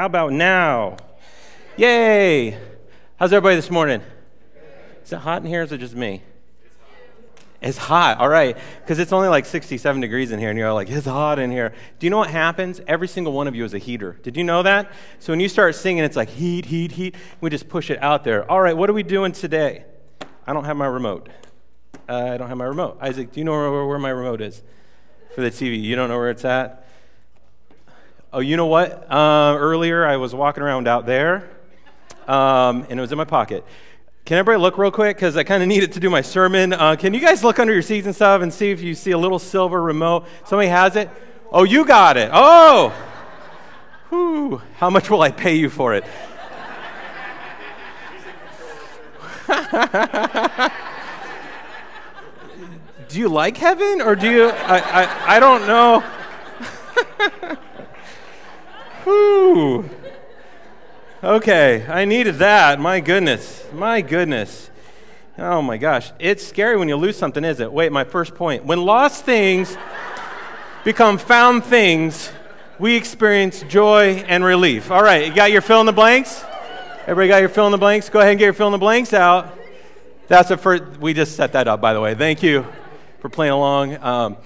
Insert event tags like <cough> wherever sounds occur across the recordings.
How about now? Yay! How's everybody this morning? Is it hot in here? Or is it just me? It's hot, all right, because it's only like 67 degrees in here, and you're like, it's hot in here. Do you know what happens? Every single one of you is a heater. Did you know that? So when you start singing, it's like heat, heat, heat. We just push it out there. All right, what are we doing today? I don't have my remote. Uh, I don't have my remote. Isaac, do you know where, where my remote is for the TV? You don't know where it's at? Oh, you know what? Uh, earlier I was walking around out there, um, and it was in my pocket. Can everybody look real quick? Because I kind of need it to do my sermon. Uh, can you guys look under your seats and stuff and see if you see a little silver remote? Somebody has it? Oh, you got it. Oh! Whew. How much will I pay you for it? <laughs> do you like heaven or do you? I, I, I don't know. <laughs> Whew. Okay, I needed that. My goodness. My goodness. Oh my gosh. It's scary when you lose something, is it? Wait, my first point. When lost things become found things, we experience joy and relief. All right, you got your fill in the blanks? Everybody got your fill in the blanks? Go ahead and get your fill in the blanks out. That's the first, we just set that up, by the way. Thank you for playing along. Um,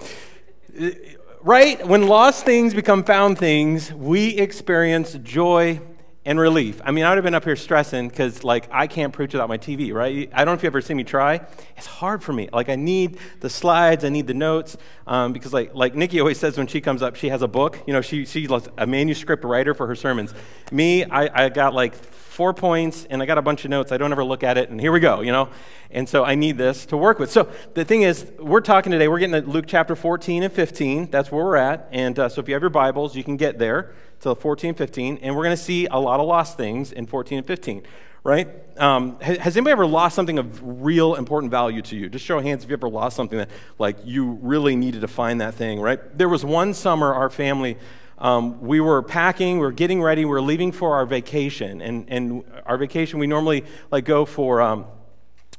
right? When lost things become found things, we experience joy and relief. I mean, I would have been up here stressing because, like, I can't preach without my TV, right? I don't know if you ever seen me try. It's hard for me. Like, I need the slides, I need the notes, um, because, like, like Nikki always says when she comes up, she has a book. You know, she, she's a manuscript writer for her sermons. Me, I, I got like four points and I got a bunch of notes. I don't ever look at it, and here we go, you know? And so I need this to work with. So the thing is, we're talking today, we're getting to Luke chapter 14 and 15. That's where we're at. And uh, so if you have your Bibles, you can get there to 14 and 15. And we're going to see a lot of lost things in 14 and 15, right? Um, has anybody ever lost something of real important value to you? Just show hands if you ever lost something that, like, you really needed to find that thing, right? There was one summer our family um, we were packing, we were getting ready, we were leaving for our vacation. And, and our vacation, we normally like go for, um,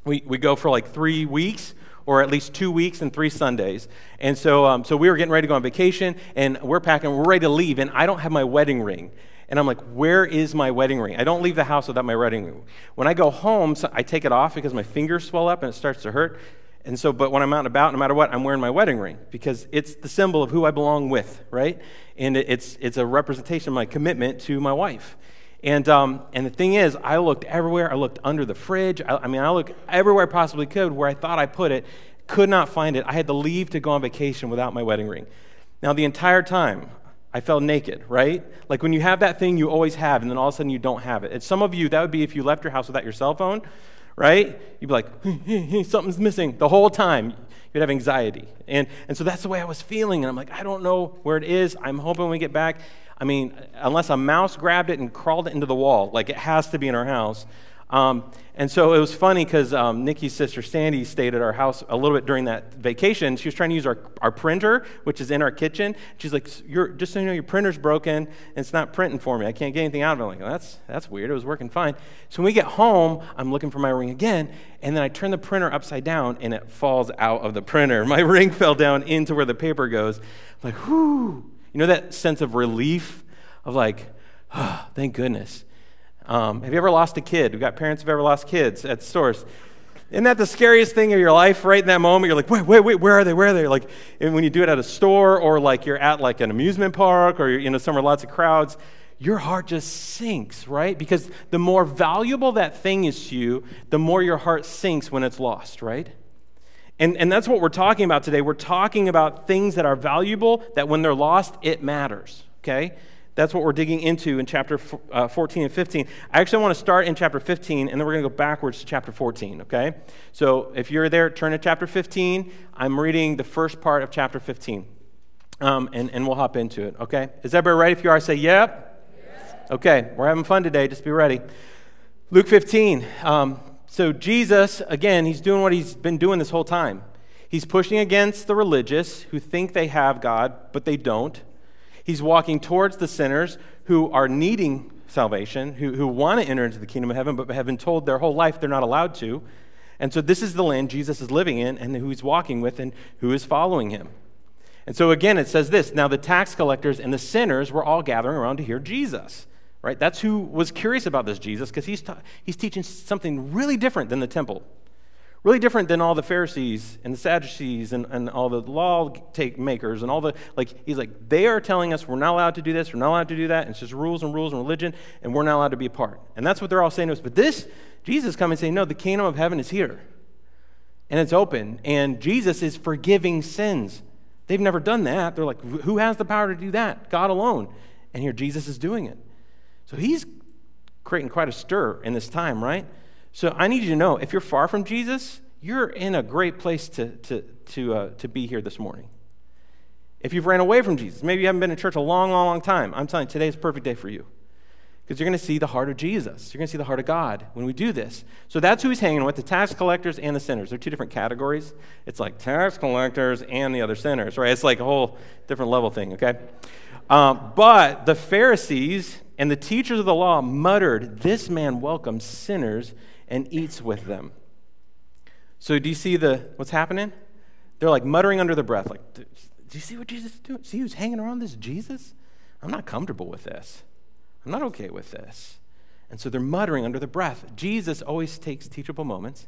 we, we go for like three weeks or at least two weeks and three Sundays. And so, um, so we were getting ready to go on vacation, and we're packing, we're ready to leave, and I don't have my wedding ring. And I'm like, where is my wedding ring? I don't leave the house without my wedding ring. When I go home, so I take it off because my fingers swell up and it starts to hurt. And so, but when I'm out and about, no matter what, I'm wearing my wedding ring because it's the symbol of who I belong with, right? And it's, it's a representation of my commitment to my wife. And, um, and the thing is, I looked everywhere. I looked under the fridge. I, I mean, I looked everywhere I possibly could where I thought I put it. Could not find it. I had to leave to go on vacation without my wedding ring. Now, the entire time, I felt naked, right? Like when you have that thing you always have, and then all of a sudden you don't have it. And some of you, that would be if you left your house without your cell phone right? You'd be like, <laughs> something's missing the whole time. You'd have anxiety. And, and so that's the way I was feeling. And I'm like, I don't know where it is. I'm hoping we get back. I mean, unless a mouse grabbed it and crawled it into the wall, like it has to be in our house. Um, and so it was funny because um, Nikki's sister Sandy stayed at our house a little bit during that vacation. She was trying to use our, our printer, which is in our kitchen. She's like, You're, just so you know, your printer's broken and it's not printing for me. I can't get anything out of it. I'm like, that's, that's weird. It was working fine. So when we get home, I'm looking for my ring again. And then I turn the printer upside down and it falls out of the printer. <laughs> My ring fell down into where the paper goes. I'm like, whoo. You know that sense of relief of like, oh, thank goodness. Um, have you ever lost a kid? We've got parents who've ever lost kids at stores. Isn't that the scariest thing of your life right in that moment? You're like, wait, wait, wait, where are they? Where are they? Like, when you do it at a store or like you're at like an amusement park or, you know, somewhere lots of crowds, your heart just sinks, right? Because the more valuable that thing is to you, the more your heart sinks when it's lost, right? And, and that's what we're talking about today. We're talking about things that are valuable, that when they're lost, it matters, okay? That's what we're digging into in chapter uh, 14 and 15. I actually want to start in chapter 15, and then we're going to go backwards to chapter 14, okay? So if you're there, turn to chapter 15. I'm reading the first part of chapter 15, um, and, and we'll hop into it, okay? Is everybody ready? If you are, say, yep. Okay, we're having fun today. Just be ready. Luke 15. Um, so Jesus, again, he's doing what he's been doing this whole time. He's pushing against the religious who think they have God, but they don't. He's walking towards the sinners who are needing salvation, who, who want to enter into the kingdom of heaven, but have been told their whole life they're not allowed to. And so this is the land Jesus is living in and who he's walking with and who is following him. And so again, it says this Now the tax collectors and the sinners were all gathering around to hear Jesus right? That's who was curious about this Jesus because he's, ta- he's teaching something really different than the temple, really different than all the Pharisees and the Sadducees and, and all the law take makers and all the, like, he's like, they are telling us we're not allowed to do this, we're not allowed to do that, and it's just rules and rules and religion, and we're not allowed to be a part. And that's what they're all saying to us. But this, Jesus coming and saying, no, the kingdom of heaven is here. And it's open, and Jesus is forgiving sins. They've never done that. They're like, who has the power to do that? God alone. And here Jesus is doing it. So he's creating quite a stir in this time, right? So I need you to know if you're far from Jesus, you're in a great place to, to, to, uh, to be here this morning. If you've ran away from Jesus, maybe you haven't been in church a long, long, long time, I'm telling you, today's a perfect day for you. Because you're going to see the heart of Jesus. You're going to see the heart of God when we do this. So that's who he's hanging with the tax collectors and the sinners. They're two different categories. It's like tax collectors and the other sinners, right? It's like a whole different level thing, okay? Um, but the Pharisees and the teachers of the law muttered, This man welcomes sinners and eats with them. So do you see the what's happening? They're like muttering under their breath, like, do you see what Jesus is doing? See who's hanging around this Jesus? I'm not comfortable with this. I'm not okay with this. And so they're muttering under their breath. Jesus always takes teachable moments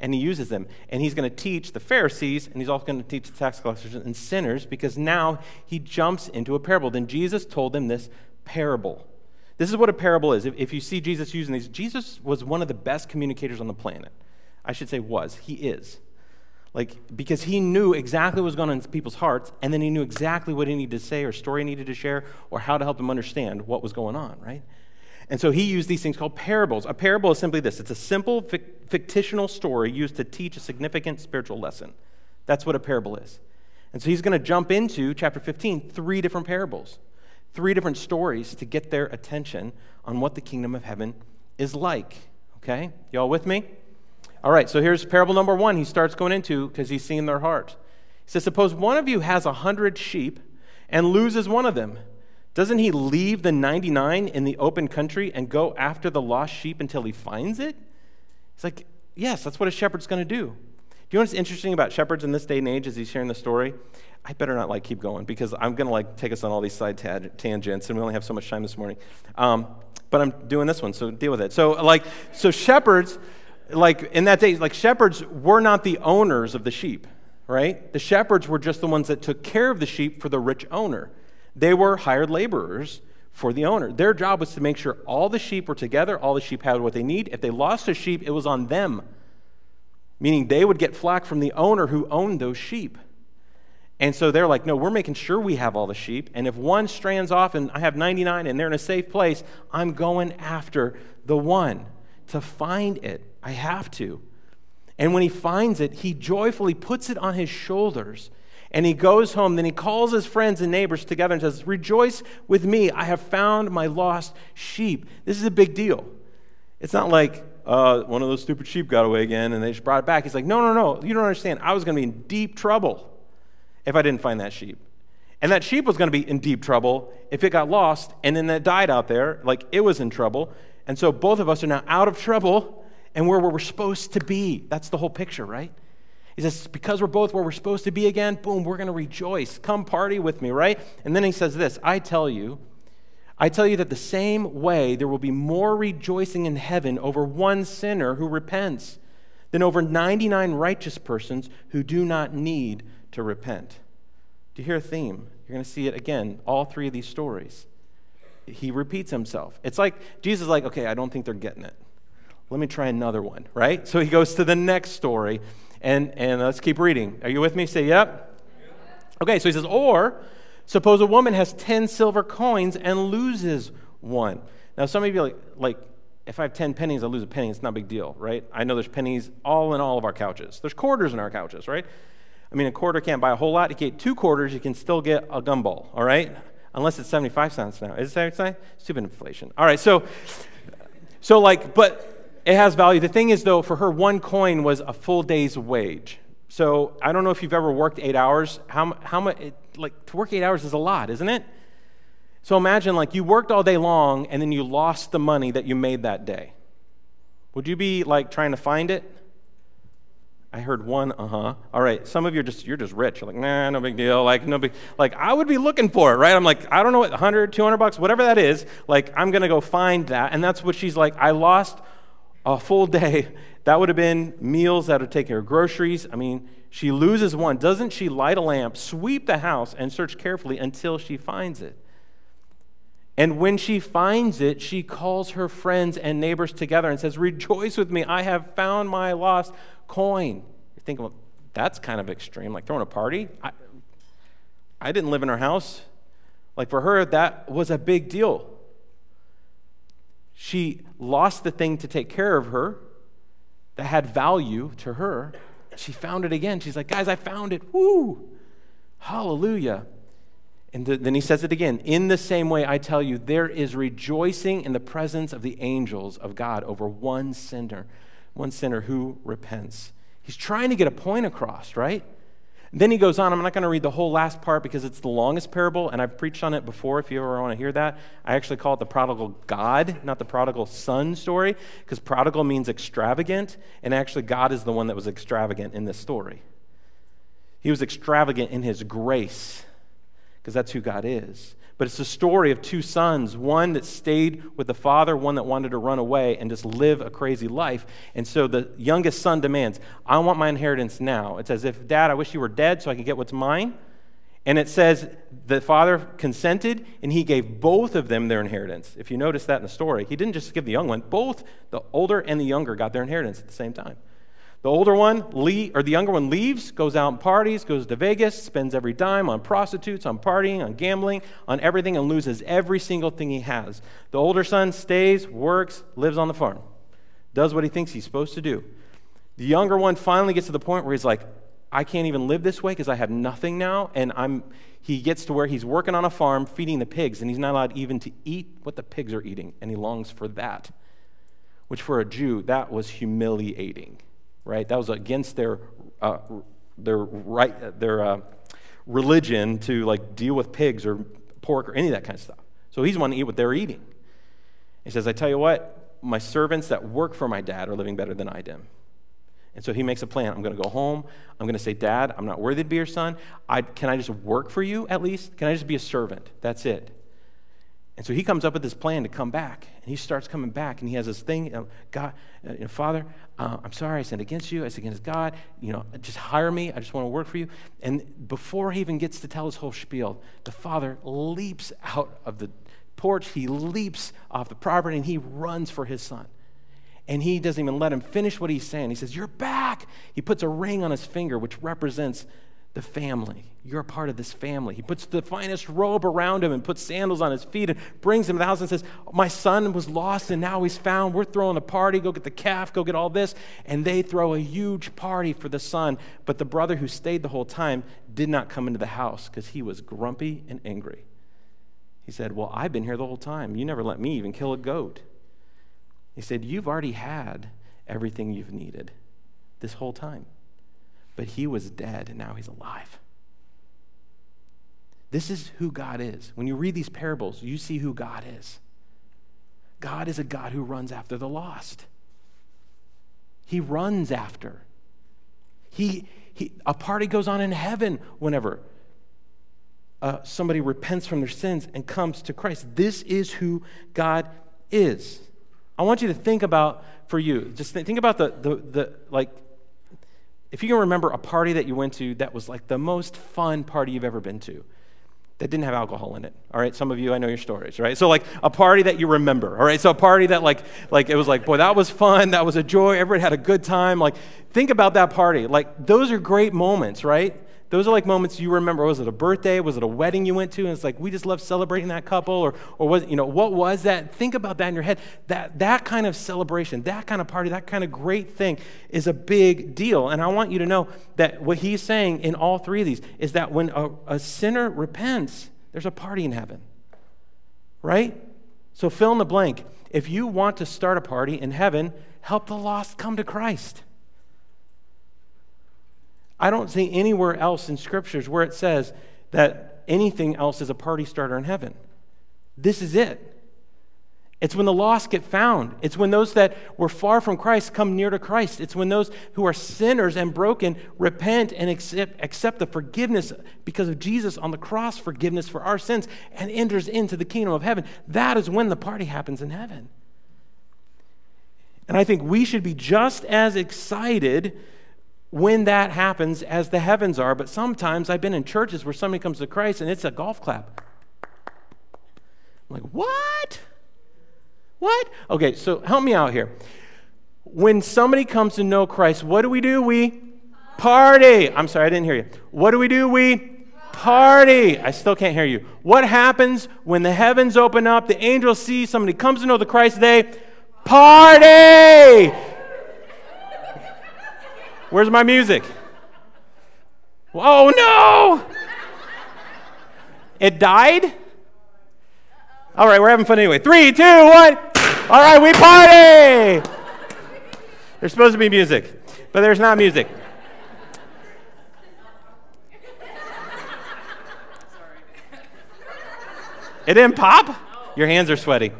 and he uses them. And he's going to teach the Pharisees, and he's also going to teach the tax collectors and sinners because now he jumps into a parable. Then Jesus told them this parable. This is what a parable is. If, if you see Jesus using these, Jesus was one of the best communicators on the planet. I should say was. He is. Like, because he knew exactly what was going on in people's hearts, and then he knew exactly what he needed to say or story he needed to share or how to help them understand what was going on, right? And so he used these things called parables. A parable is simply this it's a simple, fictional story used to teach a significant spiritual lesson. That's what a parable is. And so he's going to jump into chapter 15, three different parables, three different stories to get their attention on what the kingdom of heaven is like. Okay? Y'all with me? All right, so here's parable number one. He starts going into because he's seeing their heart. He says, Suppose one of you has a hundred sheep and loses one of them. Doesn't he leave the 99 in the open country and go after the lost sheep until he finds it? It's like, yes, that's what a shepherd's going to do. You know what's interesting about shepherds in this day and age as he's sharing the story? I better not like keep going because I'm going to like take us on all these side tangents and we only have so much time this morning. Um, but I'm doing this one, so deal with it. So like, so shepherds, like in that day, like shepherds were not the owners of the sheep, right? The shepherds were just the ones that took care of the sheep for the rich owner. They were hired laborers for the owner. Their job was to make sure all the sheep were together, all the sheep had what they need. If they lost a sheep, it was on them, meaning they would get flack from the owner who owned those sheep. And so they're like, no, we're making sure we have all the sheep. And if one strands off and I have 99 and they're in a safe place, I'm going after the one to find it. I have to. And when he finds it, he joyfully puts it on his shoulders and he goes home. Then he calls his friends and neighbors together and says, Rejoice with me. I have found my lost sheep. This is a big deal. It's not like uh, one of those stupid sheep got away again and they just brought it back. He's like, No, no, no. You don't understand. I was going to be in deep trouble if I didn't find that sheep. And that sheep was going to be in deep trouble if it got lost and then that died out there. Like it was in trouble. And so both of us are now out of trouble and where we're supposed to be. That's the whole picture, right? He says, because we're both where we're supposed to be again, boom, we're going to rejoice. Come party with me, right? And then he says this I tell you, I tell you that the same way there will be more rejoicing in heaven over one sinner who repents than over 99 righteous persons who do not need to repent. Do you hear a theme? You're going to see it again, all three of these stories. He repeats himself. It's like Jesus is like, okay, I don't think they're getting it. Let me try another one, right? So he goes to the next story and, and let's keep reading. Are you with me? Say, yep. Okay, so he says, or suppose a woman has 10 silver coins and loses one. Now, some of you like, like, if I have 10 pennies, I lose a penny. It's not a big deal, right? I know there's pennies all in all of our couches. There's quarters in our couches, right? I mean, a quarter can't buy a whole lot. You get two quarters, you can still get a gumball, all right? Unless it's 75 cents now. Is it 75 cents? Stupid inflation. All right, so, so like, but it has value. The thing is, though, for her, one coin was a full day's wage. So I don't know if you've ever worked eight hours. How, how much, like, to work eight hours is a lot, isn't it? So imagine, like, you worked all day long and then you lost the money that you made that day. Would you be, like, trying to find it? I heard one, uh huh. All right, some of you are just, you're just rich. You're like, nah, no big deal. Like, no big, like, I would be looking for it, right? I'm like, I don't know what, 100, 200 bucks, whatever that is. Like, I'm going to go find that. And that's what she's like, I lost a full day. That would have been meals that would take care of groceries. I mean, she loses one. Doesn't she light a lamp, sweep the house, and search carefully until she finds it? And when she finds it, she calls her friends and neighbors together and says, Rejoice with me, I have found my lost coin. You think, well, that's kind of extreme, like throwing a party. I, I didn't live in her house. Like for her, that was a big deal. She lost the thing to take care of her that had value to her. She found it again. She's like, guys, I found it. Woo! Hallelujah. And then he says it again. In the same way, I tell you, there is rejoicing in the presence of the angels of God over one sinner, one sinner who repents. He's trying to get a point across, right? Then he goes on. I'm not going to read the whole last part because it's the longest parable, and I've preached on it before if you ever want to hear that. I actually call it the prodigal God, not the prodigal son story, because prodigal means extravagant, and actually, God is the one that was extravagant in this story. He was extravagant in his grace, because that's who God is. But it's a story of two sons one that stayed with the father, one that wanted to run away and just live a crazy life. And so the youngest son demands, I want my inheritance now. It's as if, Dad, I wish you were dead so I could get what's mine. And it says the father consented and he gave both of them their inheritance. If you notice that in the story, he didn't just give the young one, both the older and the younger got their inheritance at the same time. The older one, or the younger one, leaves, goes out and parties, goes to Vegas, spends every dime on prostitutes, on partying, on gambling, on everything, and loses every single thing he has. The older son stays, works, lives on the farm, does what he thinks he's supposed to do. The younger one finally gets to the point where he's like, I can't even live this way because I have nothing now, and I'm. He gets to where he's working on a farm feeding the pigs, and he's not allowed even to eat what the pigs are eating, and he longs for that. Which for a Jew, that was humiliating right? That was against their, uh, their, right, their uh, religion to like deal with pigs or pork or any of that kind of stuff. So he's wanting to eat what they're eating. He says, I tell you what, my servants that work for my dad are living better than I did. And so he makes a plan. I'm going to go home. I'm going to say, Dad, I'm not worthy to be your son. I, can I just work for you at least? Can I just be a servant? That's it. And so he comes up with this plan to come back. And he starts coming back. And he has this thing, you know, God, uh, you know, Father, uh, I'm sorry I sinned against you. I sinned against God. You know, just hire me. I just want to work for you. And before he even gets to tell his whole spiel, the father leaps out of the porch. He leaps off the property and he runs for his son. And he doesn't even let him finish what he's saying. He says, You're back. He puts a ring on his finger, which represents the family. You're a part of this family. He puts the finest robe around him and puts sandals on his feet and brings him to the house and says, My son was lost and now he's found. We're throwing a party. Go get the calf, go get all this. And they throw a huge party for the son. But the brother who stayed the whole time did not come into the house because he was grumpy and angry. He said, Well, I've been here the whole time. You never let me even kill a goat. He said, You've already had everything you've needed this whole time but he was dead and now he's alive. This is who God is. When you read these parables, you see who God is. God is a God who runs after the lost. He runs after. He, he, a party goes on in heaven whenever uh, somebody repents from their sins and comes to Christ. This is who God is. I want you to think about for you, just think, think about the, the, the like if you can remember a party that you went to that was like the most fun party you've ever been to, that didn't have alcohol in it. All right, some of you I know your stories, right? So like a party that you remember. All right, so a party that like like it was like boy that was fun, that was a joy, everybody had a good time. Like think about that party. Like those are great moments, right? Those are like moments you remember. Was it a birthday? Was it a wedding you went to? And it's like, we just love celebrating that couple. Or, or was, you know, what was that? Think about that in your head. That, that kind of celebration, that kind of party, that kind of great thing is a big deal. And I want you to know that what he's saying in all three of these is that when a, a sinner repents, there's a party in heaven. Right? So fill in the blank. If you want to start a party in heaven, help the lost come to Christ. I don't see anywhere else in scriptures where it says that anything else is a party starter in heaven. This is it. It's when the lost get found. It's when those that were far from Christ come near to Christ. It's when those who are sinners and broken repent and accept, accept the forgiveness because of Jesus on the cross, forgiveness for our sins, and enters into the kingdom of heaven. That is when the party happens in heaven. And I think we should be just as excited when that happens as the heavens are. But sometimes I've been in churches where somebody comes to Christ and it's a golf clap. I'm like, what? What? Okay, so help me out here. When somebody comes to know Christ, what do we do? We party. I'm sorry, I didn't hear you. What do we do? We party. I still can't hear you. What happens when the heavens open up, the angels see somebody comes to know the Christ, they party. Where's my music? Oh no! It died? All right, we're having fun anyway. Three, two, one. All right, we party. There's supposed to be music, but there's not music. It didn't pop? Your hands are sweaty.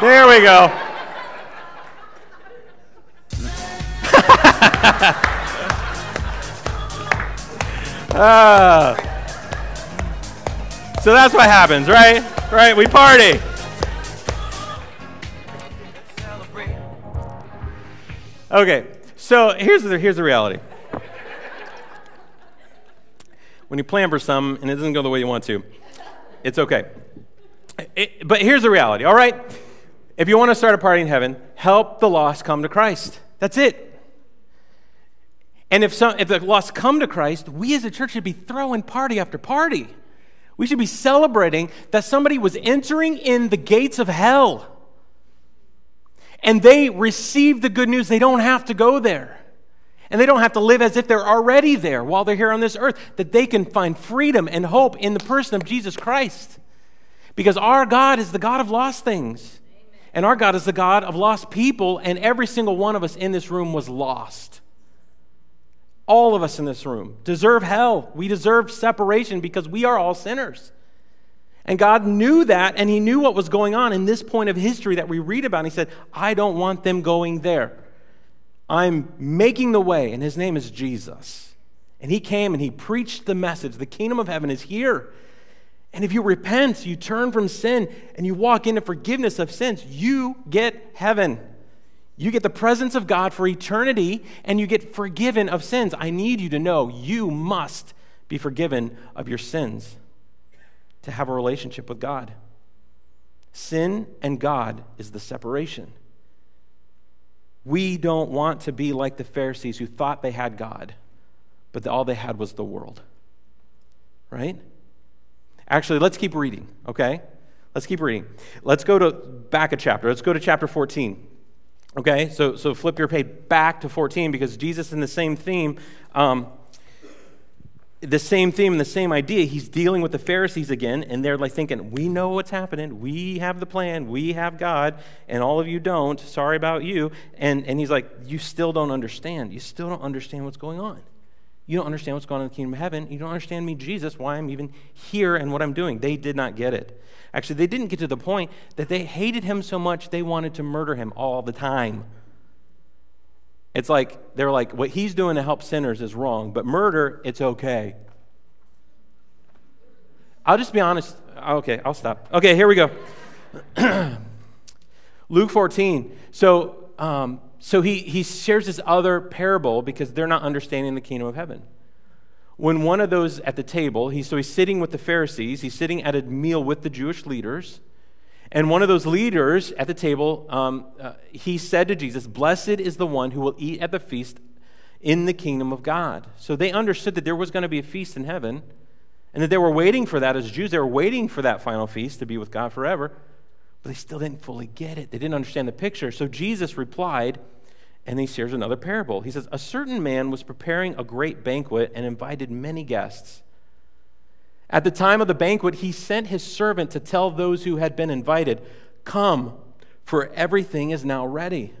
There we go. Uh, so that's what happens, right? Right? We party. Okay, so here's the, here's the reality. When you plan for something and it doesn't go the way you want to, it's okay. It, but here's the reality, all right? If you want to start a party in heaven, help the lost come to Christ. That's it. And if, some, if the lost come to Christ, we as a church should be throwing party after party. We should be celebrating that somebody was entering in the gates of hell and they received the good news. They don't have to go there. And they don't have to live as if they're already there while they're here on this earth, that they can find freedom and hope in the person of Jesus Christ. Because our God is the God of lost things. And our God is the God of lost people, and every single one of us in this room was lost all of us in this room deserve hell. We deserve separation because we are all sinners. And God knew that, and He knew what was going on in this point of history that we read about. And He said, I don't want them going there. I'm making the way, and His name is Jesus. And He came and He preached the message the kingdom of heaven is here. And if you repent, you turn from sin, and you walk into forgiveness of sins, you get heaven. You get the presence of God for eternity and you get forgiven of sins. I need you to know you must be forgiven of your sins to have a relationship with God. Sin and God is the separation. We don't want to be like the Pharisees who thought they had God, but all they had was the world. Right? Actually, let's keep reading, okay? Let's keep reading. Let's go to back a chapter. Let's go to chapter 14. Okay, so, so flip your page back to 14 because Jesus, in the same theme, um, the same theme and the same idea, he's dealing with the Pharisees again, and they're like thinking, We know what's happening. We have the plan. We have God, and all of you don't. Sorry about you. And, and he's like, You still don't understand. You still don't understand what's going on. You don't understand what's going on in the kingdom of heaven. You don't understand me, Jesus, why I'm even here and what I'm doing. They did not get it. Actually, they didn't get to the point that they hated him so much they wanted to murder him all the time. It's like they're like, what he's doing to help sinners is wrong, but murder, it's okay. I'll just be honest. Okay, I'll stop. Okay, here we go. <clears throat> Luke 14. So, um, so he, he shares this other parable because they're not understanding the kingdom of heaven when one of those at the table, he, so he's sitting with the Pharisees, he's sitting at a meal with the Jewish leaders, and one of those leaders at the table, um, uh, he said to Jesus, Blessed is the one who will eat at the feast in the kingdom of God. So they understood that there was going to be a feast in heaven, and that they were waiting for that as Jews. They were waiting for that final feast to be with God forever, but they still didn't fully get it. They didn't understand the picture. So Jesus replied, and he shares another parable. He says, A certain man was preparing a great banquet and invited many guests. At the time of the banquet, he sent his servant to tell those who had been invited, Come, for everything is now ready.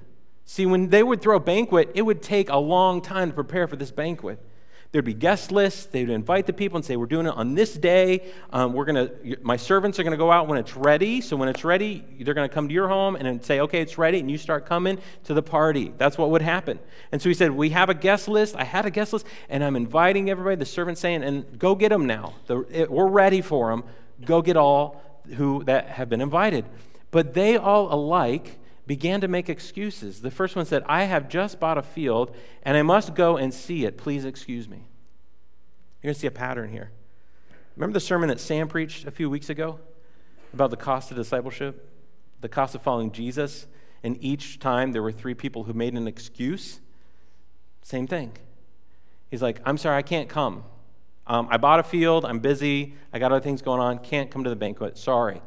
See, when they would throw a banquet, it would take a long time to prepare for this banquet There'd be guest lists. They'd invite the people and say, We're doing it on this day. Um, we're gonna, my servants are going to go out when it's ready. So when it's ready, they're going to come to your home and say, Okay, it's ready. And you start coming to the party. That's what would happen. And so he said, We have a guest list. I had a guest list, and I'm inviting everybody. The servant's saying, And go get them now. The, it, we're ready for them. Go get all who that have been invited. But they all alike began to make excuses. The first one said, I have just bought a field and I must go and see it. Please excuse me. You're going to see a pattern here. Remember the sermon that Sam preached a few weeks ago about the cost of discipleship, the cost of following Jesus? And each time there were three people who made an excuse. Same thing. He's like, I'm sorry, I can't come. Um, I bought a field, I'm busy, I got other things going on, can't come to the banquet, sorry.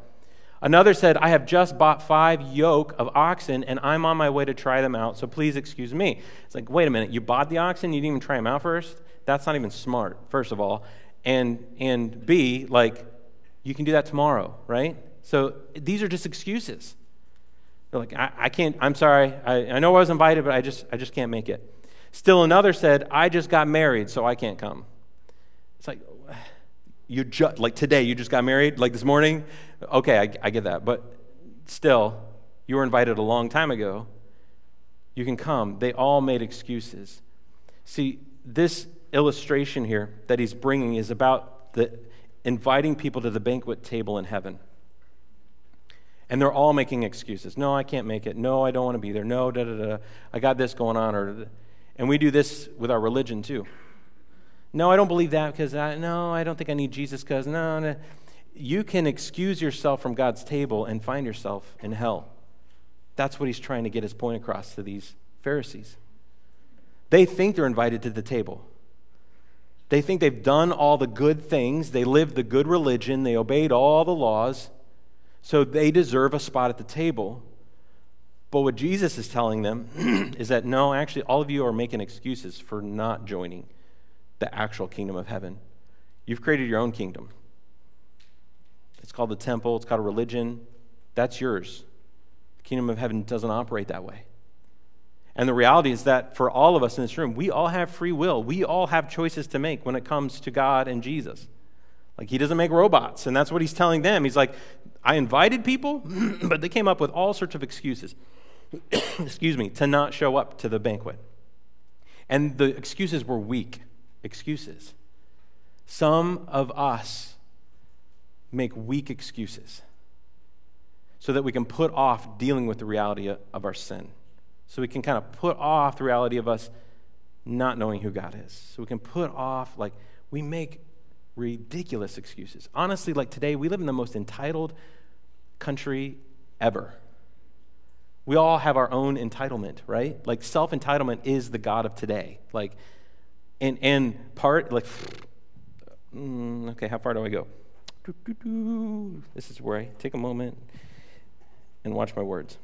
Another said, I have just bought five yoke of oxen and I'm on my way to try them out, so please excuse me. It's like, wait a minute, you bought the oxen, you didn't even try them out first? That's not even smart, first of all. And, and B, like, you can do that tomorrow, right? So these are just excuses. They're like, I, I can't, I'm sorry, I, I know I was invited, but I just, I just can't make it. Still another said, I just got married, so I can't come. It's like, you just, like today, you just got married, like this morning? Okay, I, I get that. But still, you were invited a long time ago. You can come. They all made excuses. See, this illustration here that he's bringing is about the inviting people to the banquet table in heaven. And they're all making excuses. No, I can't make it. No, I don't want to be there. No, da da da. I got this going on. Or, and we do this with our religion too. No, I don't believe that because I, no, I don't think I need Jesus because no, no. You can excuse yourself from God's table and find yourself in hell. That's what he's trying to get his point across to these Pharisees. They think they're invited to the table. They think they've done all the good things. They lived the good religion. They obeyed all the laws. So they deserve a spot at the table. But what Jesus is telling them <clears throat> is that no, actually, all of you are making excuses for not joining the actual kingdom of heaven. You've created your own kingdom. It's called the temple, it's called a religion. That's yours. The kingdom of heaven doesn't operate that way. And the reality is that for all of us in this room, we all have free will. We all have choices to make when it comes to God and Jesus. Like, he doesn't make robots. And that's what he's telling them. He's like, I invited people, <clears throat> but they came up with all sorts of excuses, <coughs> excuse me, to not show up to the banquet. And the excuses were weak excuses. Some of us make weak excuses so that we can put off dealing with the reality of our sin. So we can kind of put off the reality of us not knowing who God is. So we can put off, like, we make ridiculous excuses. Honestly, like today, we live in the most entitled country ever. We all have our own entitlement, right? Like, self entitlement is the God of today. Like, and, and part, like, mm, okay, how far do I go? This is where I take a moment and watch my words.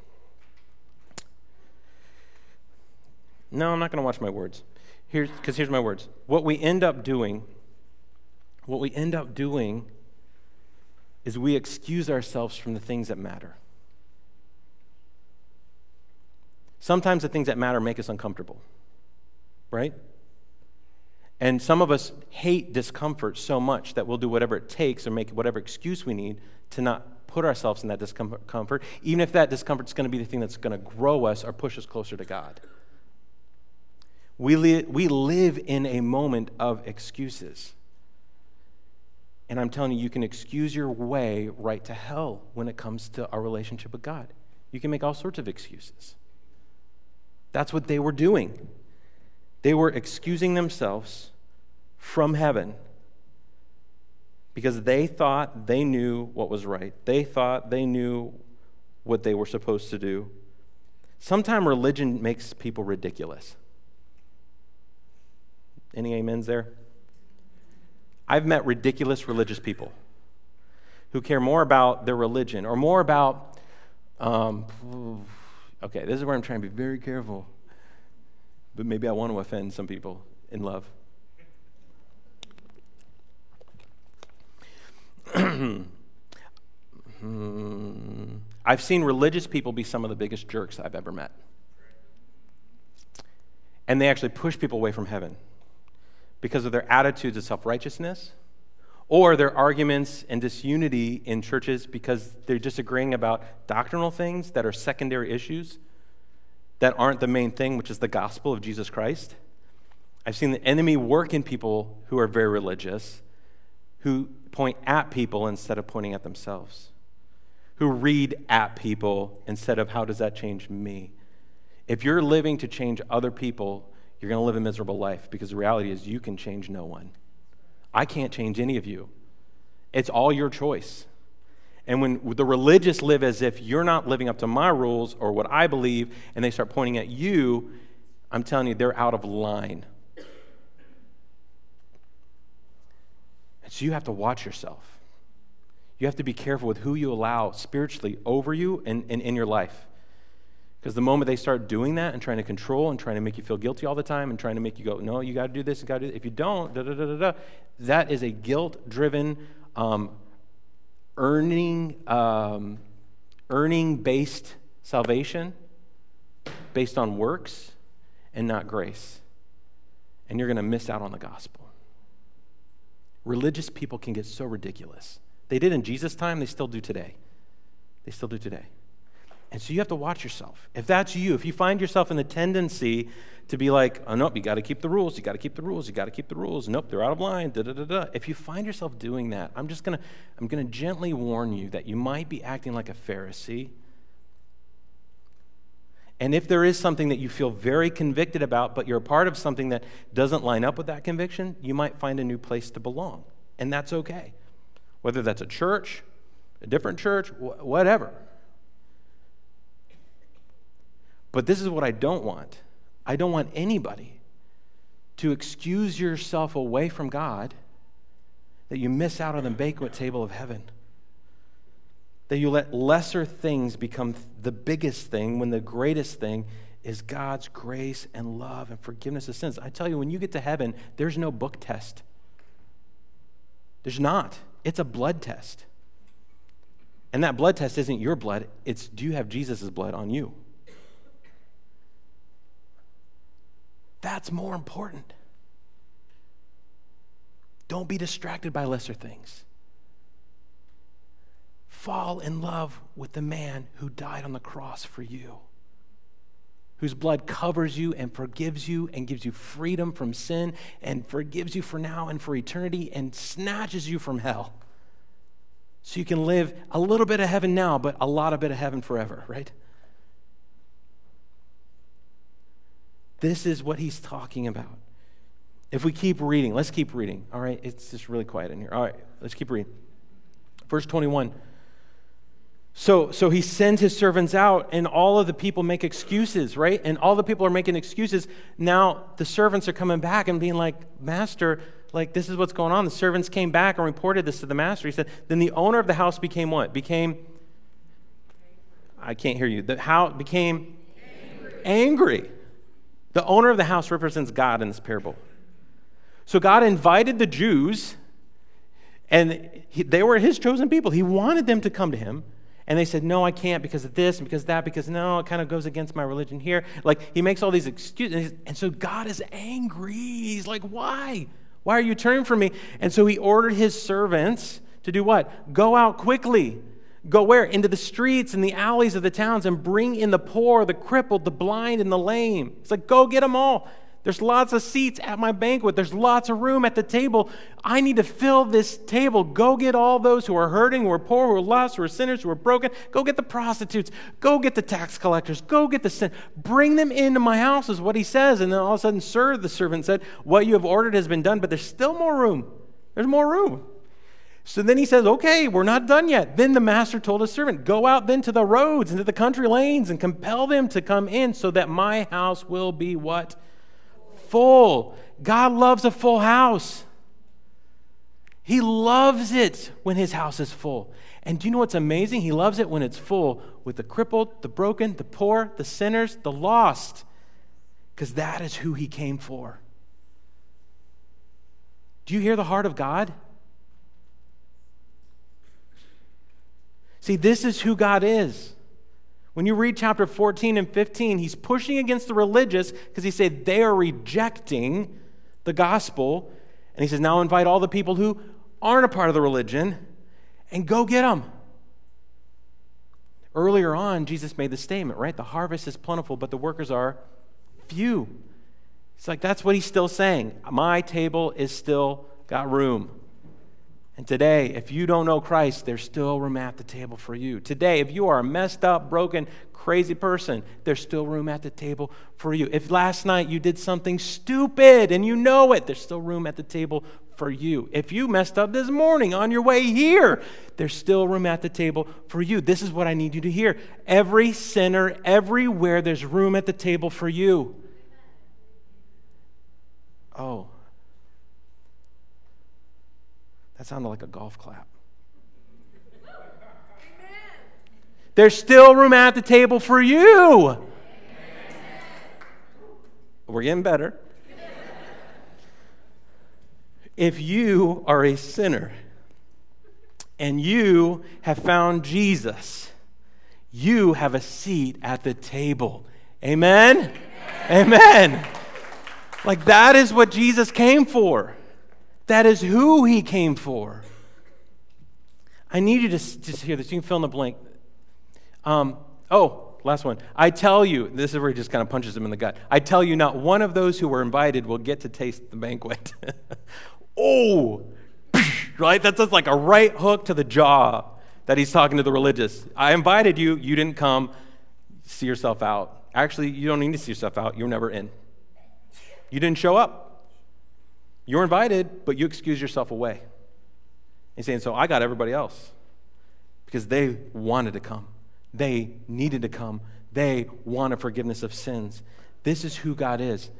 No, I'm not going to watch my words. Here's because here's my words. What we end up doing, what we end up doing is we excuse ourselves from the things that matter. Sometimes the things that matter make us uncomfortable, right? And some of us hate discomfort so much that we'll do whatever it takes or make whatever excuse we need to not put ourselves in that discomfort, even if that discomfort is going to be the thing that's going to grow us or push us closer to God. We, li- we live in a moment of excuses. And I'm telling you, you can excuse your way right to hell when it comes to our relationship with God. You can make all sorts of excuses. That's what they were doing. They were excusing themselves from heaven because they thought they knew what was right. They thought they knew what they were supposed to do. Sometimes religion makes people ridiculous. Any amens there? I've met ridiculous religious people who care more about their religion or more about, um, okay, this is where I'm trying to be very careful, but maybe I want to offend some people in love. Hmm. I've seen religious people be some of the biggest jerks I've ever met. And they actually push people away from heaven because of their attitudes of self righteousness, or their arguments and disunity in churches because they're disagreeing about doctrinal things that are secondary issues that aren't the main thing, which is the gospel of Jesus Christ. I've seen the enemy work in people who are very religious, who point at people instead of pointing at themselves, who read at people instead of how does that change me. If you're living to change other people, you're going to live a miserable life because the reality is you can change no one. I can't change any of you. It's all your choice. And when the religious live as if you're not living up to my rules or what I believe, and they start pointing at you, I'm telling you, they're out of line. So you have to watch yourself. You have to be careful with who you allow spiritually over you and, and in your life. Because the moment they start doing that and trying to control and trying to make you feel guilty all the time and trying to make you go, no, you got to do this, you got to do this. If you don't, da da da da da, that is a guilt driven, um, earning, um, earning based salvation based on works and not grace. And you're going to miss out on the gospel. Religious people can get so ridiculous. They did in Jesus' time, they still do today. They still do today. And so you have to watch yourself. If that's you, if you find yourself in the tendency to be like, oh, nope, you got to keep the rules, you got to keep the rules, you got to keep the rules, nope, they're out of line, da da da da. If you find yourself doing that, I'm just going to, I'm going to gently warn you that you might be acting like a Pharisee. And if there is something that you feel very convicted about, but you're a part of something that doesn't line up with that conviction, you might find a new place to belong. And that's okay. Whether that's a church, a different church, wh- whatever. But this is what I don't want. I don't want anybody to excuse yourself away from God that you miss out on the banquet table of heaven. That you let lesser things become the biggest thing when the greatest thing is God's grace and love and forgiveness of sins. I tell you, when you get to heaven, there's no book test. There's not. It's a blood test. And that blood test isn't your blood, it's do you have Jesus' blood on you? That's more important. Don't be distracted by lesser things. Fall in love with the man who died on the cross for you, whose blood covers you and forgives you and gives you freedom from sin and forgives you for now and for eternity and snatches you from hell. So you can live a little bit of heaven now, but a lot of bit of heaven forever, right? This is what he's talking about. If we keep reading, let's keep reading. All right, it's just really quiet in here. All right, let's keep reading. Verse 21. So, so he sends his servants out, and all of the people make excuses, right? And all the people are making excuses. Now the servants are coming back and being like, Master, like this is what's going on. The servants came back and reported this to the master. He said, Then the owner of the house became what? Became, I can't hear you. The house became angry. angry. The owner of the house represents God in this parable. So God invited the Jews, and he, they were his chosen people. He wanted them to come to him. And they said, No, I can't because of this and because of that, because no, it kind of goes against my religion here. Like, he makes all these excuses. And so God is angry. He's like, Why? Why are you turning from me? And so he ordered his servants to do what? Go out quickly Go where? Into the streets and the alleys of the towns and bring in the poor, the crippled, the blind, and the lame. It's like, go get them all. There's lots of seats at my banquet. There's lots of room at the table. I need to fill this table. Go get all those who are hurting, who are poor, who are lost, who are sinners, who are broken. Go get the prostitutes. Go get the tax collectors. Go get the sin. Bring them into my house, is what he says. And then all of a sudden, sir, the servant said, What you have ordered has been done, but there's still more room. There's more room. So then he says, Okay, we're not done yet. Then the master told his servant, Go out then to the roads and to the country lanes and compel them to come in so that my house will be what? Full. God loves a full house. He loves it when his house is full. And do you know what's amazing? He loves it when it's full with the crippled, the broken, the poor, the sinners, the lost, because that is who he came for. Do you hear the heart of God? See, this is who God is. When you read chapter 14 and 15, he's pushing against the religious because he said they are rejecting the gospel. And he says, now invite all the people who aren't a part of the religion and go get them. Earlier on, Jesus made the statement, right? The harvest is plentiful, but the workers are few. It's like that's what he's still saying. My table is still got room. And today, if you don't know Christ, there's still room at the table for you. Today, if you are a messed up, broken, crazy person, there's still room at the table for you. If last night you did something stupid and you know it, there's still room at the table for you. If you messed up this morning on your way here, there's still room at the table for you. This is what I need you to hear. Every sinner, everywhere, there's room at the table for you. Oh, that sounded like a golf clap. There's still room at the table for you. We're getting better. If you are a sinner and you have found Jesus, you have a seat at the table. Amen? Amen. Amen. Like that is what Jesus came for. That is who he came for. I need you to just hear this. You can fill in the blank. Um, oh, last one. I tell you, this is where he just kind of punches him in the gut. I tell you, not one of those who were invited will get to taste the banquet. <laughs> oh, right? That's just like a right hook to the jaw that he's talking to the religious. I invited you, you didn't come. See yourself out. Actually, you don't need to see yourself out. You're never in. You didn't show up. You were invited, but you excuse yourself away. He's saying, So I got everybody else because they wanted to come. They needed to come. They wanted forgiveness of sins. This is who God is.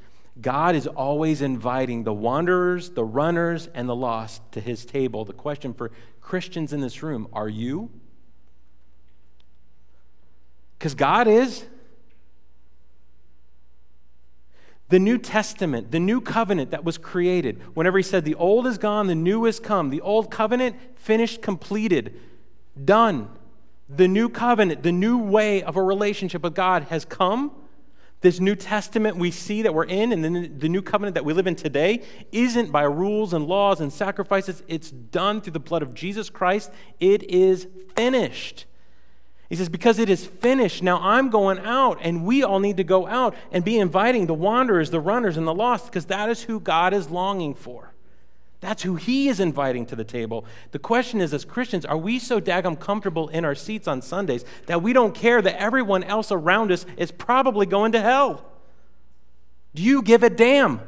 God is always inviting the wanderers, the runners, and the lost to his table. The question for Christians in this room are you? Because God is. The New Testament, the new covenant that was created, whenever he said, The old is gone, the new is come, the old covenant finished, completed, done. The new covenant, the new way of a relationship with God has come. This New Testament we see that we're in, and then the new covenant that we live in today, isn't by rules and laws and sacrifices. It's done through the blood of Jesus Christ. It is finished. He says, Because it is finished, now I'm going out, and we all need to go out and be inviting the wanderers, the runners, and the lost, because that is who God is longing for. That's who He is inviting to the table. The question is, as Christians, are we so daggum comfortable in our seats on Sundays that we don't care that everyone else around us is probably going to hell? Do you give a damn?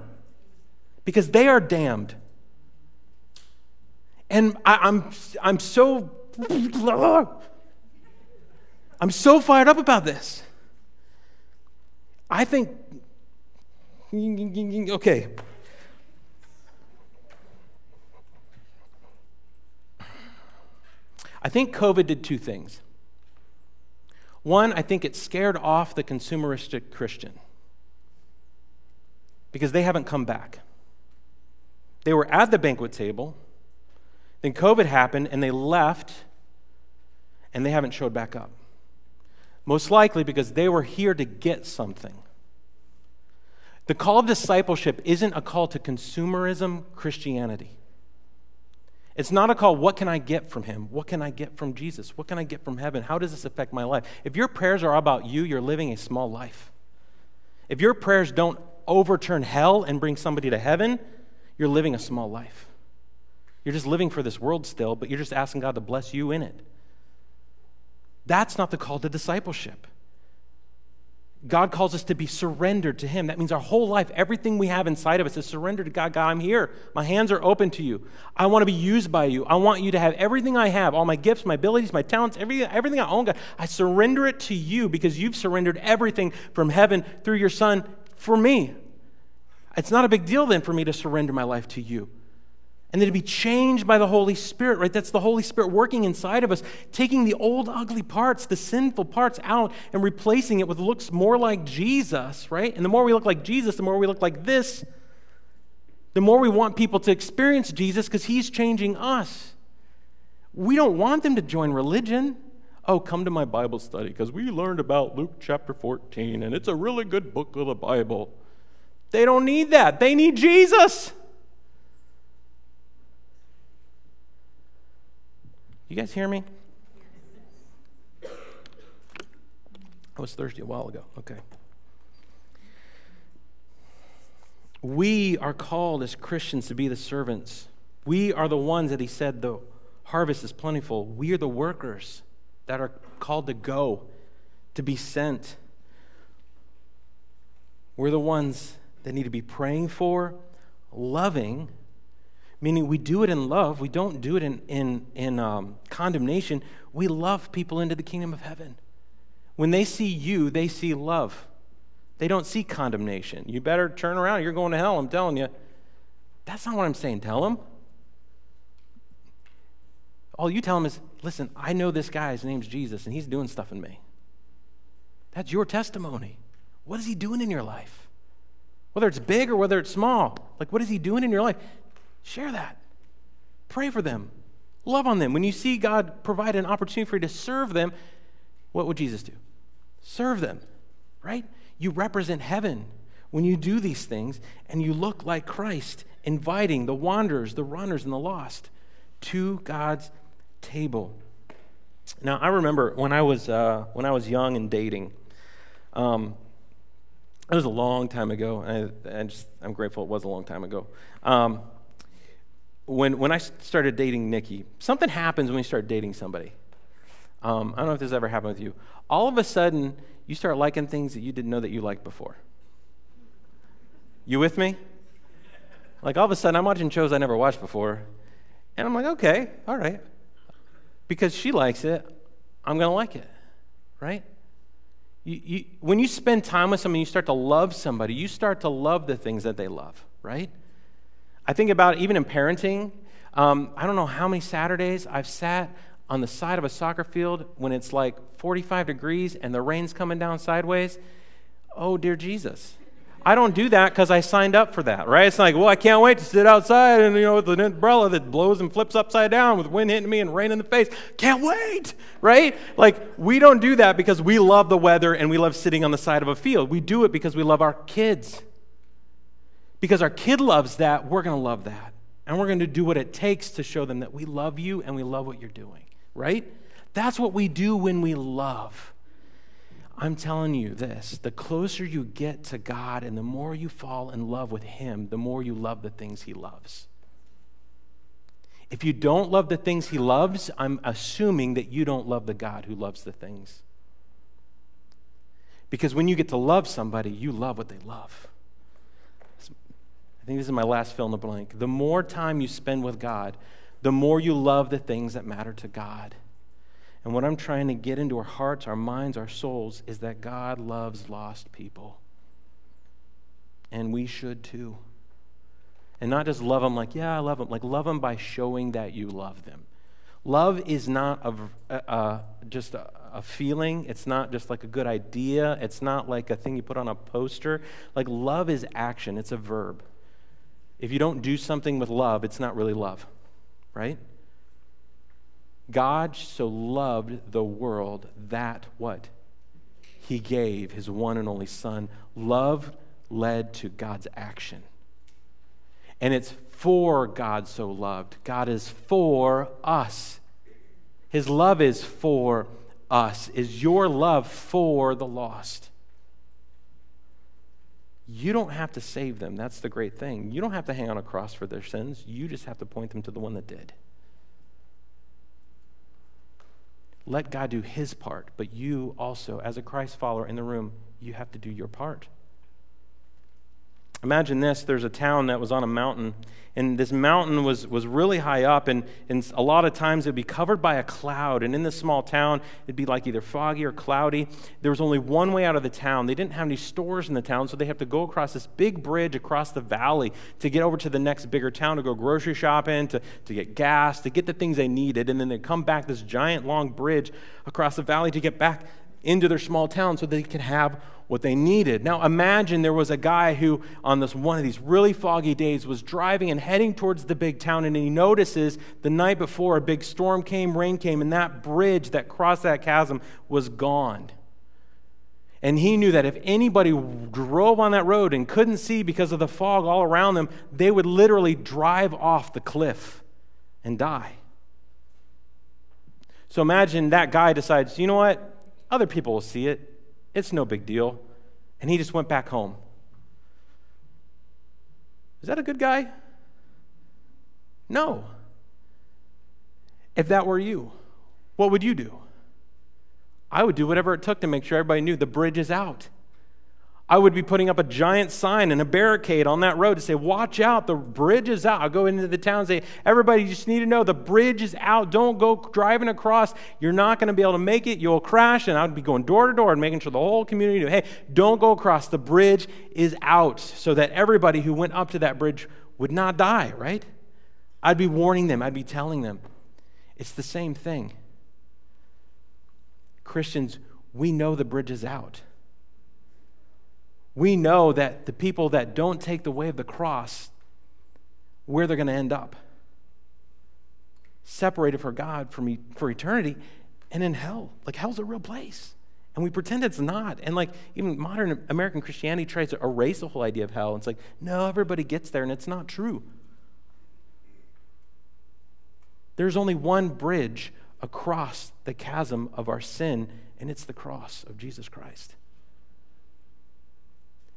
Because they are damned. And I, I'm, I'm so <laughs> I'm so fired up about this. I think, okay. I think COVID did two things. One, I think it scared off the consumeristic Christian because they haven't come back. They were at the banquet table, then COVID happened, and they left, and they haven't showed back up. Most likely because they were here to get something. The call of discipleship isn't a call to consumerism Christianity. It's not a call, what can I get from him? What can I get from Jesus? What can I get from heaven? How does this affect my life? If your prayers are about you, you're living a small life. If your prayers don't overturn hell and bring somebody to heaven, you're living a small life. You're just living for this world still, but you're just asking God to bless you in it. That's not the call to discipleship. God calls us to be surrendered to Him. That means our whole life, everything we have inside of us is surrendered to God. God, I'm here. My hands are open to you. I want to be used by you. I want you to have everything I have, all my gifts, my abilities, my talents, everything, everything I own, God. I surrender it to you because you've surrendered everything from heaven through your Son for me. It's not a big deal then for me to surrender my life to you and then to be changed by the Holy Spirit, right? That's the Holy Spirit working inside of us, taking the old ugly parts, the sinful parts out, and replacing it with looks more like Jesus, right? And the more we look like Jesus, the more we look like this, the more we want people to experience Jesus because he's changing us. We don't want them to join religion. Oh, come to my Bible study because we learned about Luke chapter 14 and it's a really good book of the Bible. They don't need that. They need Jesus. You guys hear me? I was thirsty a while ago. Okay. We are called as Christians to be the servants. We are the ones that he said the harvest is plentiful. We are the workers that are called to go, to be sent. We're the ones that need to be praying for, loving, meaning we do it in love. We don't do it in, in, in um, condemnation. We love people into the kingdom of heaven. When they see you, they see love. They don't see condemnation. You better turn around. You're going to hell, I'm telling you. That's not what I'm saying. Tell them. All you tell them is, listen, I know this guy. His name's Jesus, and he's doing stuff in me. That's your testimony. What is he doing in your life? Whether it's big or whether it's small. Like, what is he doing in your life? Share that. Pray for them. Love on them. When you see God provide an opportunity for you to serve them, what would Jesus do? Serve them, right? You represent heaven when you do these things and you look like Christ, inviting the wanderers, the runners, and the lost to God's table. Now, I remember when I was, uh, when I was young and dating, um, it was a long time ago. I, I just, I'm grateful it was a long time ago. Um, when, when I started dating Nikki, something happens when you start dating somebody. Um, I don't know if this ever happened with you. All of a sudden, you start liking things that you didn't know that you liked before. You with me? Like all of a sudden, I'm watching shows I never watched before, and I'm like, okay, all right. Because she likes it, I'm going to like it, right? You, you, when you spend time with someone, you start to love somebody, you start to love the things that they love, right? I think about even in parenting. Um, I don't know how many Saturdays I've sat on the side of a soccer field when it's like 45 degrees and the rain's coming down sideways. Oh, dear Jesus. I don't do that because I signed up for that, right? It's like, well, I can't wait to sit outside and, you know, with an umbrella that blows and flips upside down with wind hitting me and rain in the face. Can't wait, right? Like, we don't do that because we love the weather and we love sitting on the side of a field. We do it because we love our kids. Because our kid loves that, we're going to love that. And we're going to do what it takes to show them that we love you and we love what you're doing, right? That's what we do when we love. I'm telling you this the closer you get to God and the more you fall in love with Him, the more you love the things He loves. If you don't love the things He loves, I'm assuming that you don't love the God who loves the things. Because when you get to love somebody, you love what they love. I think this is my last fill in the blank. The more time you spend with God, the more you love the things that matter to God. And what I'm trying to get into our hearts, our minds, our souls is that God loves lost people. And we should too. And not just love them like, yeah, I love them. Like, love them by showing that you love them. Love is not a, just a, a feeling. It's not just like a good idea. It's not like a thing you put on a poster. Like, love is action, it's a verb. If you don't do something with love, it's not really love, right? God so loved the world that what? He gave his one and only Son. Love led to God's action. And it's for God so loved. God is for us. His love is for us. Is your love for the lost? You don't have to save them. That's the great thing. You don't have to hang on a cross for their sins. You just have to point them to the one that did. Let God do his part, but you also, as a Christ follower in the room, you have to do your part. Imagine this there's a town that was on a mountain, and this mountain was, was really high up, and, and a lot of times it would be covered by a cloud. And in this small town, it'd be like either foggy or cloudy. There was only one way out of the town. They didn't have any stores in the town, so they have to go across this big bridge across the valley to get over to the next bigger town to go grocery shopping, to, to get gas, to get the things they needed. And then they come back this giant long bridge across the valley to get back into their small town so they could have what they needed. Now imagine there was a guy who on this one of these really foggy days was driving and heading towards the big town and he notices the night before a big storm came, rain came and that bridge that crossed that chasm was gone. And he knew that if anybody drove on that road and couldn't see because of the fog all around them, they would literally drive off the cliff and die. So imagine that guy decides, you know what? Other people will see it. It's no big deal. And he just went back home. Is that a good guy? No. If that were you, what would you do? I would do whatever it took to make sure everybody knew the bridge is out. I would be putting up a giant sign and a barricade on that road to say, Watch out, the bridge is out. I'll go into the town and say, Everybody, you just need to know the bridge is out. Don't go driving across. You're not going to be able to make it. You'll crash. And I would be going door to door and making sure the whole community knew, Hey, don't go across. The bridge is out so that everybody who went up to that bridge would not die, right? I'd be warning them, I'd be telling them. It's the same thing. Christians, we know the bridge is out. We know that the people that don't take the way of the cross, where they're going to end up separated from God from, for eternity and in hell. Like, hell's a real place. And we pretend it's not. And like, even modern American Christianity tries to erase the whole idea of hell. It's like, no, everybody gets there, and it's not true. There's only one bridge across the chasm of our sin, and it's the cross of Jesus Christ.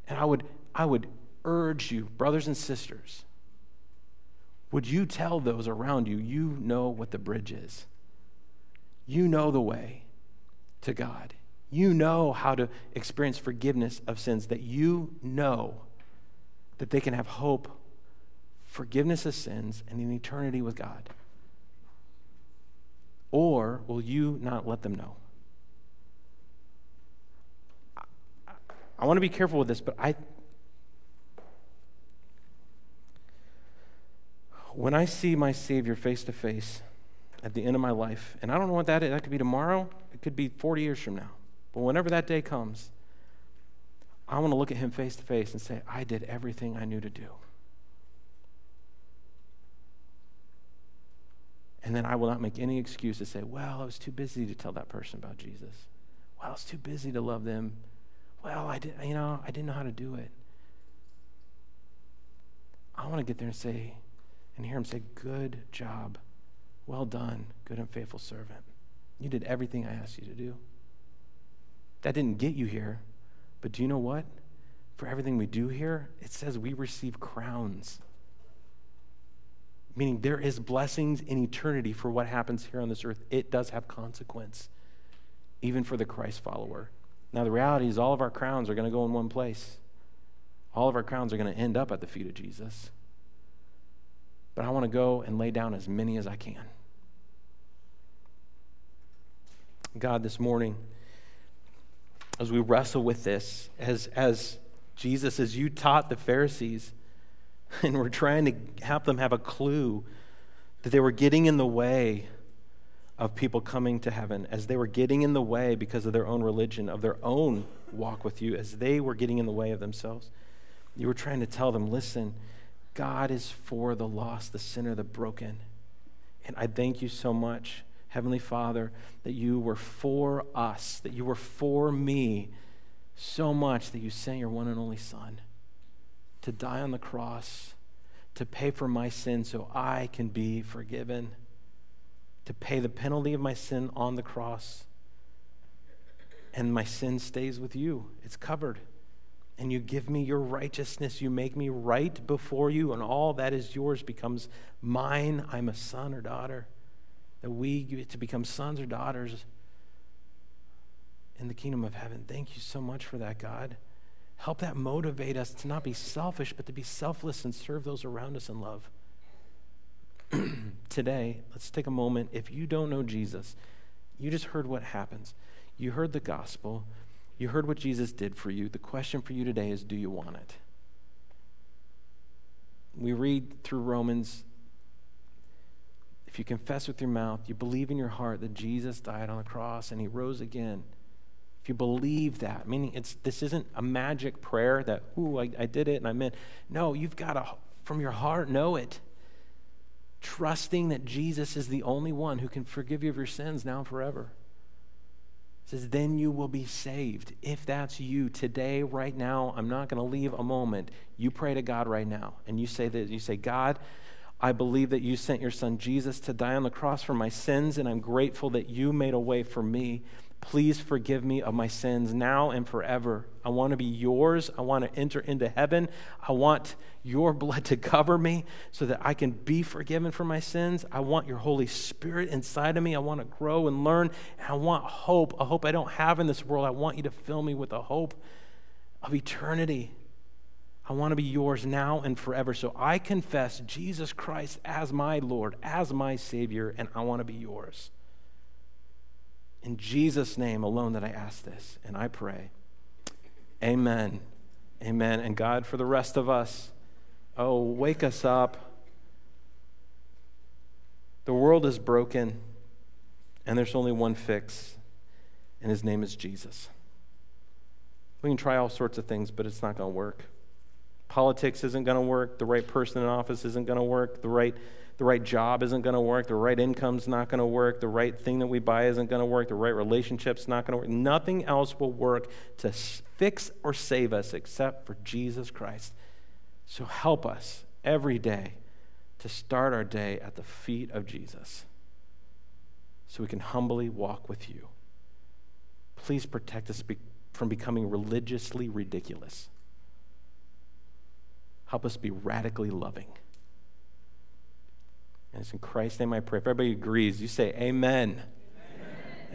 And I would, I would urge you, brothers and sisters, would you tell those around you, you know what the bridge is? You know the way to God. You know how to experience forgiveness of sins, that you know that they can have hope, forgiveness of sins, and an eternity with God. Or will you not let them know? I want to be careful with this, but I. When I see my Savior face to face at the end of my life, and I don't know what that is, that could be tomorrow, it could be 40 years from now, but whenever that day comes, I want to look at Him face to face and say, I did everything I knew to do. And then I will not make any excuse to say, well, I was too busy to tell that person about Jesus. Well, I was too busy to love them. Well, I did, you know, I didn't know how to do it. I want to get there and say, and hear him say, good job. Well done, good and faithful servant. You did everything I asked you to do. That didn't get you here, but do you know what? For everything we do here, it says we receive crowns meaning there is blessings in eternity for what happens here on this earth. It does have consequence, even for the Christ follower. Now, the reality is, all of our crowns are going to go in one place. All of our crowns are going to end up at the feet of Jesus. But I want to go and lay down as many as I can. God, this morning, as we wrestle with this, as, as Jesus, as you taught the Pharisees, <laughs> And we're trying to help them have a clue that they were getting in the way of people coming to heaven, as they were getting in the way because of their own religion, of their own walk with you, as they were getting in the way of themselves. You were trying to tell them, listen, God is for the lost, the sinner, the broken. And I thank you so much, Heavenly Father, that you were for us, that you were for me so much that you sent your one and only Son to die on the cross, to pay for my sin so I can be forgiven, to pay the penalty of my sin on the cross. And my sin stays with you, it's covered. And you give me your righteousness. You make me right before you, and all that is yours becomes mine. I'm a son or daughter. That we get to become sons or daughters in the kingdom of heaven. Thank you so much for that, God. Help that motivate us to not be selfish, but to be selfless and serve those around us in love. <clears throat> Today, let's take a moment. If you don't know Jesus, you just heard what happens. You heard the gospel. You heard what Jesus did for you. The question for you today is do you want it? We read through Romans if you confess with your mouth, you believe in your heart that Jesus died on the cross and he rose again if you believe that, meaning it's this isn't a magic prayer that, ooh, I, I did it and I meant. No, you've got to, from your heart, know it. Trusting that Jesus is the only one who can forgive you of your sins now and forever. says, then you will be saved. If that's you today, right now, I'm not going to leave a moment. You pray to God right now, and you say that you say, God, I believe that you sent your son Jesus to die on the cross for my sins, and I'm grateful that you made a way for me. Please forgive me of my sins now and forever. I want to be yours. I want to enter into heaven. I want your blood to cover me so that I can be forgiven for my sins. I want your Holy Spirit inside of me. I want to grow and learn. And I want hope, a hope I don't have in this world. I want you to fill me with a hope of eternity. I want to be yours now and forever. So I confess Jesus Christ as my Lord, as my Savior, and I want to be yours. In Jesus' name alone that I ask this, and I pray. Amen. Amen. And God, for the rest of us, oh, wake us up. The world is broken, and there's only one fix, and his name is Jesus. We can try all sorts of things, but it's not going to work. Politics isn't going to work. The right person in office isn't going to work. The right the right job isn't going to work, the right income's not going to work, the right thing that we buy isn't going to work, the right relationship's not going to work. Nothing else will work to fix or save us except for Jesus Christ. So help us every day to start our day at the feet of Jesus so we can humbly walk with you. Please protect us from becoming religiously ridiculous. Help us be radically loving. And it's in Christ's name I pray. If everybody agrees, you say amen.